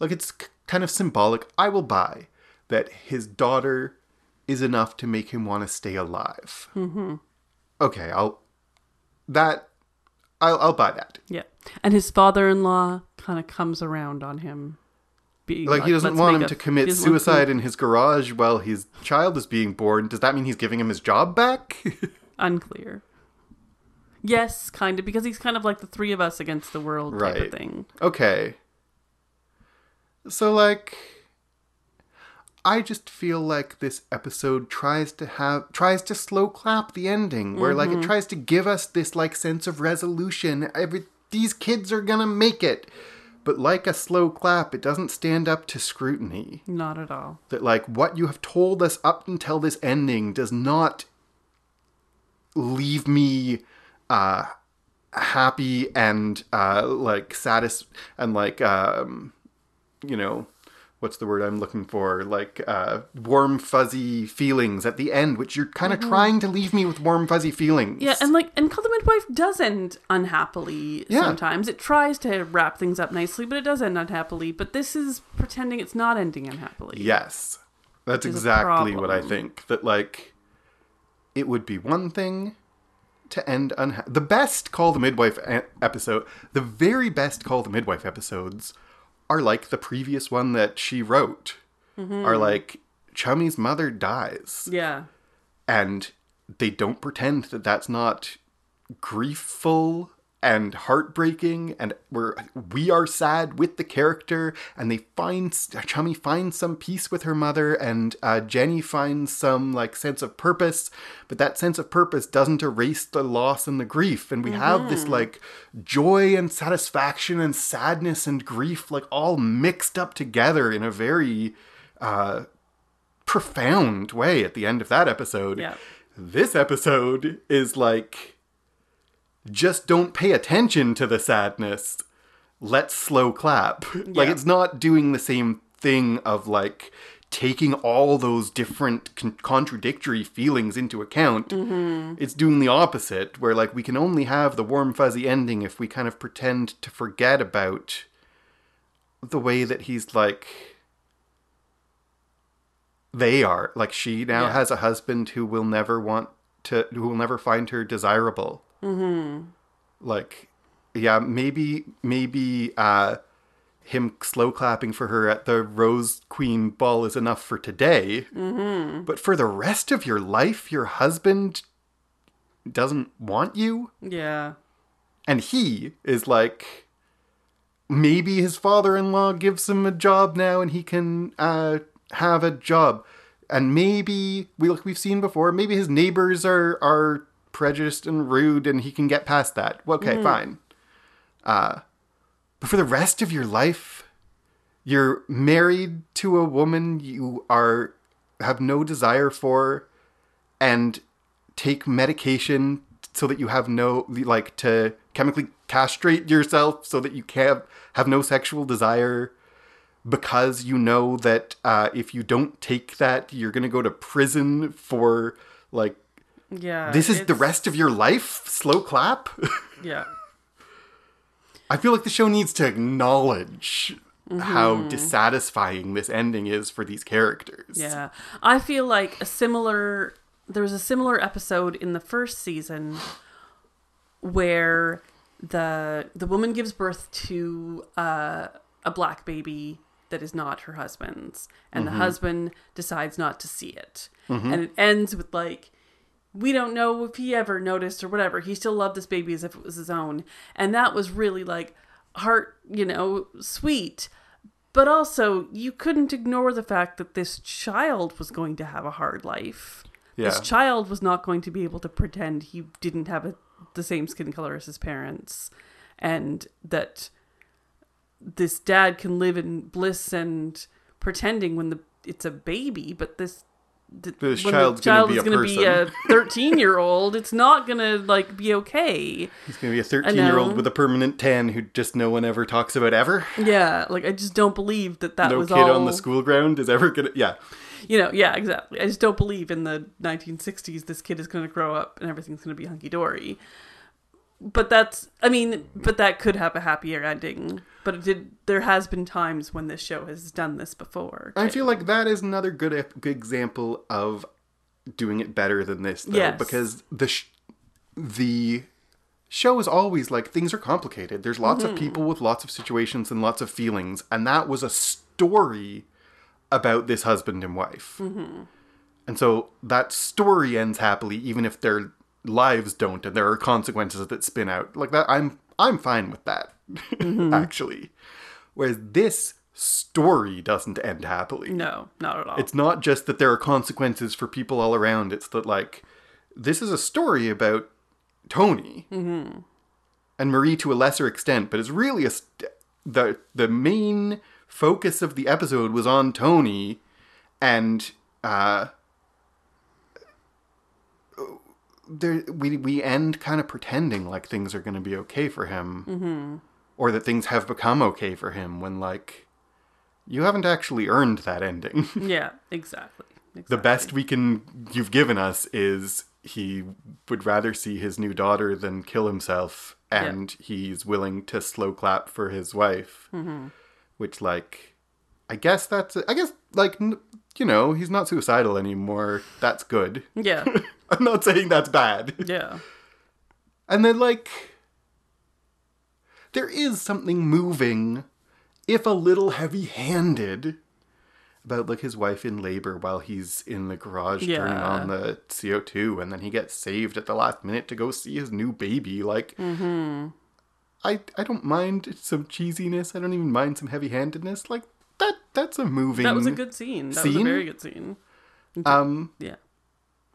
like it's kind of symbolic. I will buy that his daughter is enough to make him want to stay alive. Mm-hmm. Okay, I'll that I'll I'll buy that. Yeah. And his father in law kind of comes around on him. Being Like he doesn't want him a- to commit doesn't to suicide in his garage while his child is being born. Does that mean he's giving him his job back? Unclear. Yes, kind of, because he's kind of like the three of us against the world type Right. of thing. Okay. So like I just feel like this episode tries to have tries to slow clap the ending, where like it tries to give us this like sense of resolution. Every these kids are gonna make it, but like a slow clap, it doesn't stand up to scrutiny. Not at all. That like what you have told us up until this ending does not leave me uh happy and uh like satis and like um you know what's the word i'm looking for like uh warm fuzzy feelings at the end which you're kind of trying to leave me with warm fuzzy feelings Mm-hmm. Yeah, and like, and Call the Midwife does end unhappily Yeah. sometimes. It tries to wrap things up nicely, but it does end unhappily. But this is pretending it's not ending unhappily. Yes. That's exactly what I think. That, like, it would be one thing to end unha- The best Call the Midwife episode, the very best Call the Midwife episodes are like the previous one that she wrote, Mm-hmm. are like, Chummy's mother dies. Yeah. And they don't pretend that that's not griefful and heartbreaking and we're we are sad with the character and they find chummy finds some peace with her mother and uh, jenny finds some like sense of purpose but that sense of purpose doesn't erase the loss and the grief and we have this like joy and satisfaction and sadness and grief like all mixed up together in a very uh profound way at the end of that episode Yeah. this episode is like just don't pay attention to the sadness. Let's slow clap. Like it's not doing the same thing of like taking all those different con- contradictory feelings into account. Mm-hmm. It's doing the opposite where like we can only have the warm fuzzy ending if we kind of pretend to forget about the way that he's like they are. Like she now Yeah. has a husband who will never want to who will never find her desirable mm-hmm. like yeah maybe maybe uh him slow clapping for her at the rose queen ball is enough for today mm-hmm. but for the rest of your life your husband doesn't want you Yeah. and he is like maybe his father-in-law gives him a job now and he can uh, have a job and maybe we like we've seen before maybe his neighbors are are prejudiced and rude and he can get past that. Okay fine. Uh, but for the rest of your life you're married to a woman you are have no desire for and take medication so that you have no like to chemically castrate yourself so that you can't have no sexual desire because you know that uh, if you don't take that you're gonna go to prison for like Yeah. this is the rest of your life slow clap Yeah. i feel like the show needs to acknowledge how mm-hmm. dissatisfying this ending is for these characters Yeah. I feel like a similar there was a similar episode in the first season where the the woman gives birth to uh, a black baby that is not her husband's and the mm-hmm. husband decides not to see it. Mm-hmm. And it ends with like we don't know if he ever noticed or whatever. He still loved this baby as if it was his own. And that was really like heart, you know, sweet. But also, you couldn't ignore the fact that this child was going to have a hard life. This child was not going to be able to pretend he didn't have a, the same skin color as his parents. And that this dad can live in bliss and pretending when the it's a baby, but this This when child's the gonna child be is going to be a 13 year old, it's not going to like be okay. he's gonna be a 13 year old with a permanent tan who just no one ever talks about ever Yeah, like I just don't believe that that no was kid all on the school ground is ever gonna yeah you know, yeah, exactly. I just don't believe in the 1960s this kid is going to grow up and everything's going to be hunky dory. But that's, I mean, but that could have a happier ending. But it did. There has been times when this show has done this before. I feel like that is another good good example of doing it better than this, though, Yes. because the sh- the show is always like things are complicated. There's lots Mm-hmm. of people with lots of situations and lots of feelings, and that was a story about this husband and wife, Mm-hmm. and so that story ends happily, even if their lives don't, and there are consequences that spin out like that. I'm I'm fine with that, Mm-hmm. actually. Whereas this story doesn't end happily. No, not at all. It's not just that there are consequences for people all around. It's that like this is a story about Tony and Marie to a lesser extent, but it's really a st- the the main focus of the episode was on Tony, and uh, there we we end kind of pretending like things are going to be okay for him, mm-hmm. or that things have become okay for him when like you haven't actually earned that ending. yeah, exactly. the best we can you've given us is he would rather see his new daughter than kill himself and he's willing to slow clap for his wife. Mm-hmm. Which like i guess that's i guess like n- you know he's not suicidal anymore. That's good. Yeah, i'm not saying that's bad. Yeah, and then like there is something moving if a little heavy-handed about like his wife in labor while he's in the garage turning on the CO2 and then he gets saved at the last minute to go see his new baby like Mm-hmm. I I don't mind some cheesiness. I don't even mind some heavy-handedness. Like that that's a moving that was a good scene. That was a very good scene. um Yeah,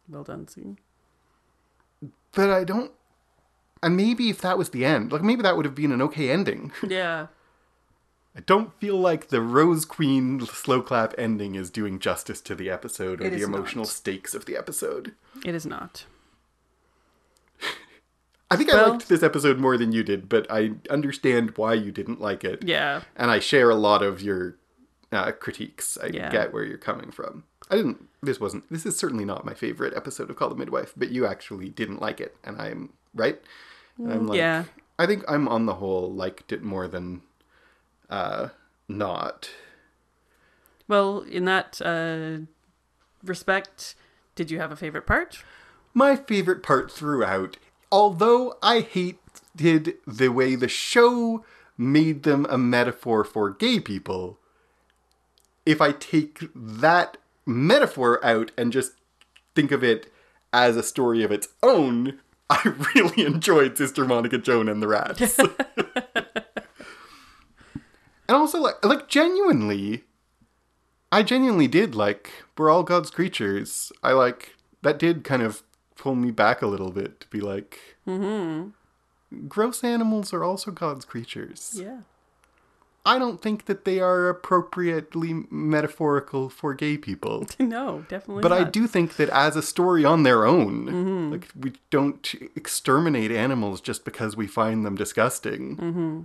well done scene. but I don't and maybe if that was the end like maybe that would have been an okay ending Yeah, I don't feel like the Rose Queen slow clap ending is doing justice to the episode or It the emotional not. stakes of the episode. it is not. I think I liked this episode more than you did, but I understand why you didn't like it. Yeah, And I share a lot of your uh, critiques. I Yeah. get where you're coming from. I didn't, this wasn't, this is certainly not my favorite episode of Call the Midwife, but you actually didn't like it. And I'm, right? And I'm like, yeah. I think I'm on the whole liked it more than uh, not. Well, in that uh, respect, did you have a favorite part? My favorite part throughout, although I hated the way the show made them a metaphor for gay people, if I take that metaphor out and just think of it as a story of its own, I really enjoyed Sister Monica Joan and the Rats. and also, like, like genuinely, I genuinely did like we're all God's creatures. I like that did kind of pull me back a little bit to be like, mm-hmm. gross animals are also God's creatures. Yeah. I don't think that they are appropriately metaphorical for gay people. No, definitely. But I do think that as a story on their own, like we don't exterminate animals just because we find them disgusting. Mm-hmm.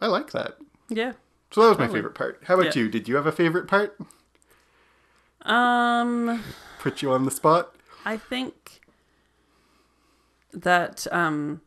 I like that. Yeah. So that was my favorite part. How about Yeah. you? Did you have a favorite part? Um, Put you on the spot? I think that um,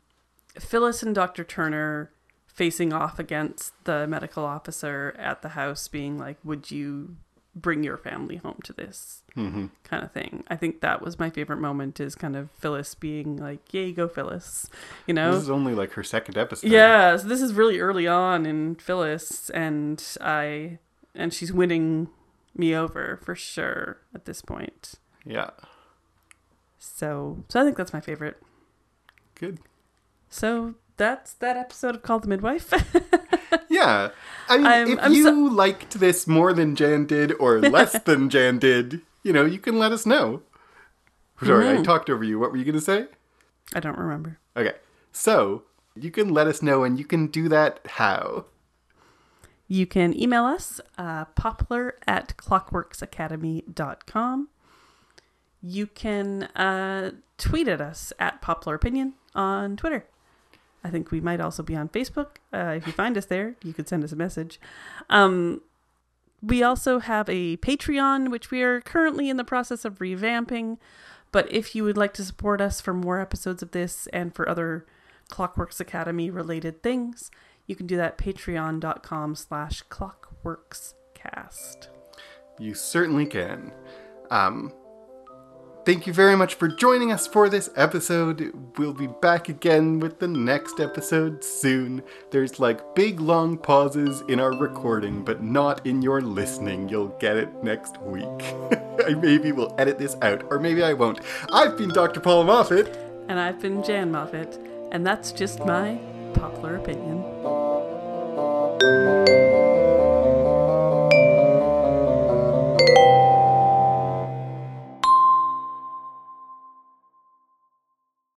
Phyllis and Dr. Turner facing off against the medical officer at the house, being like, "Would you bring your family home to this?" Mm-hmm. kind of thing. I think that was my favorite moment. Is kind of Phyllis being like, "Yay, go Phyllis," you know. This is only like her second episode. Yeah, so this is really early on in Phyllis, and I and she's winning me over for sure at this point. Yeah. So, so I think that's my favorite. Good. So that's that episode of Call the Midwife. Yeah. I mean, I'm- if I'm you so- liked this more than Jan did or less than Jan did, you know, you can let us know. Sorry, Mm-hmm. I talked over you. What were you going to say? I don't remember. Okay. So, you can let us know, and you can do that how? You can email us, uh, poplar at clockworksacademy.com. You can uh, tweet at us at Poplar Opinion on Twitter. I think we might also be on Facebook. Uh, if you find us there, you could send us a message. Um, we also have a Patreon, which we are currently in the process of revamping. But if you would like to support us for more episodes of this and for other Clockworks Academy related things, you can do that patreon.com slash clockworkscast. You certainly can. Um, thank you very much for joining us for this episode. We'll be back again with the next episode soon. There's like big long pauses in our recording, but not in your listening. You'll get it next week. I maybe will edit this out, or maybe I won't. I've been Dr. Paul Moffat. And I've been Jan Moffat, and that's just my popular opinion.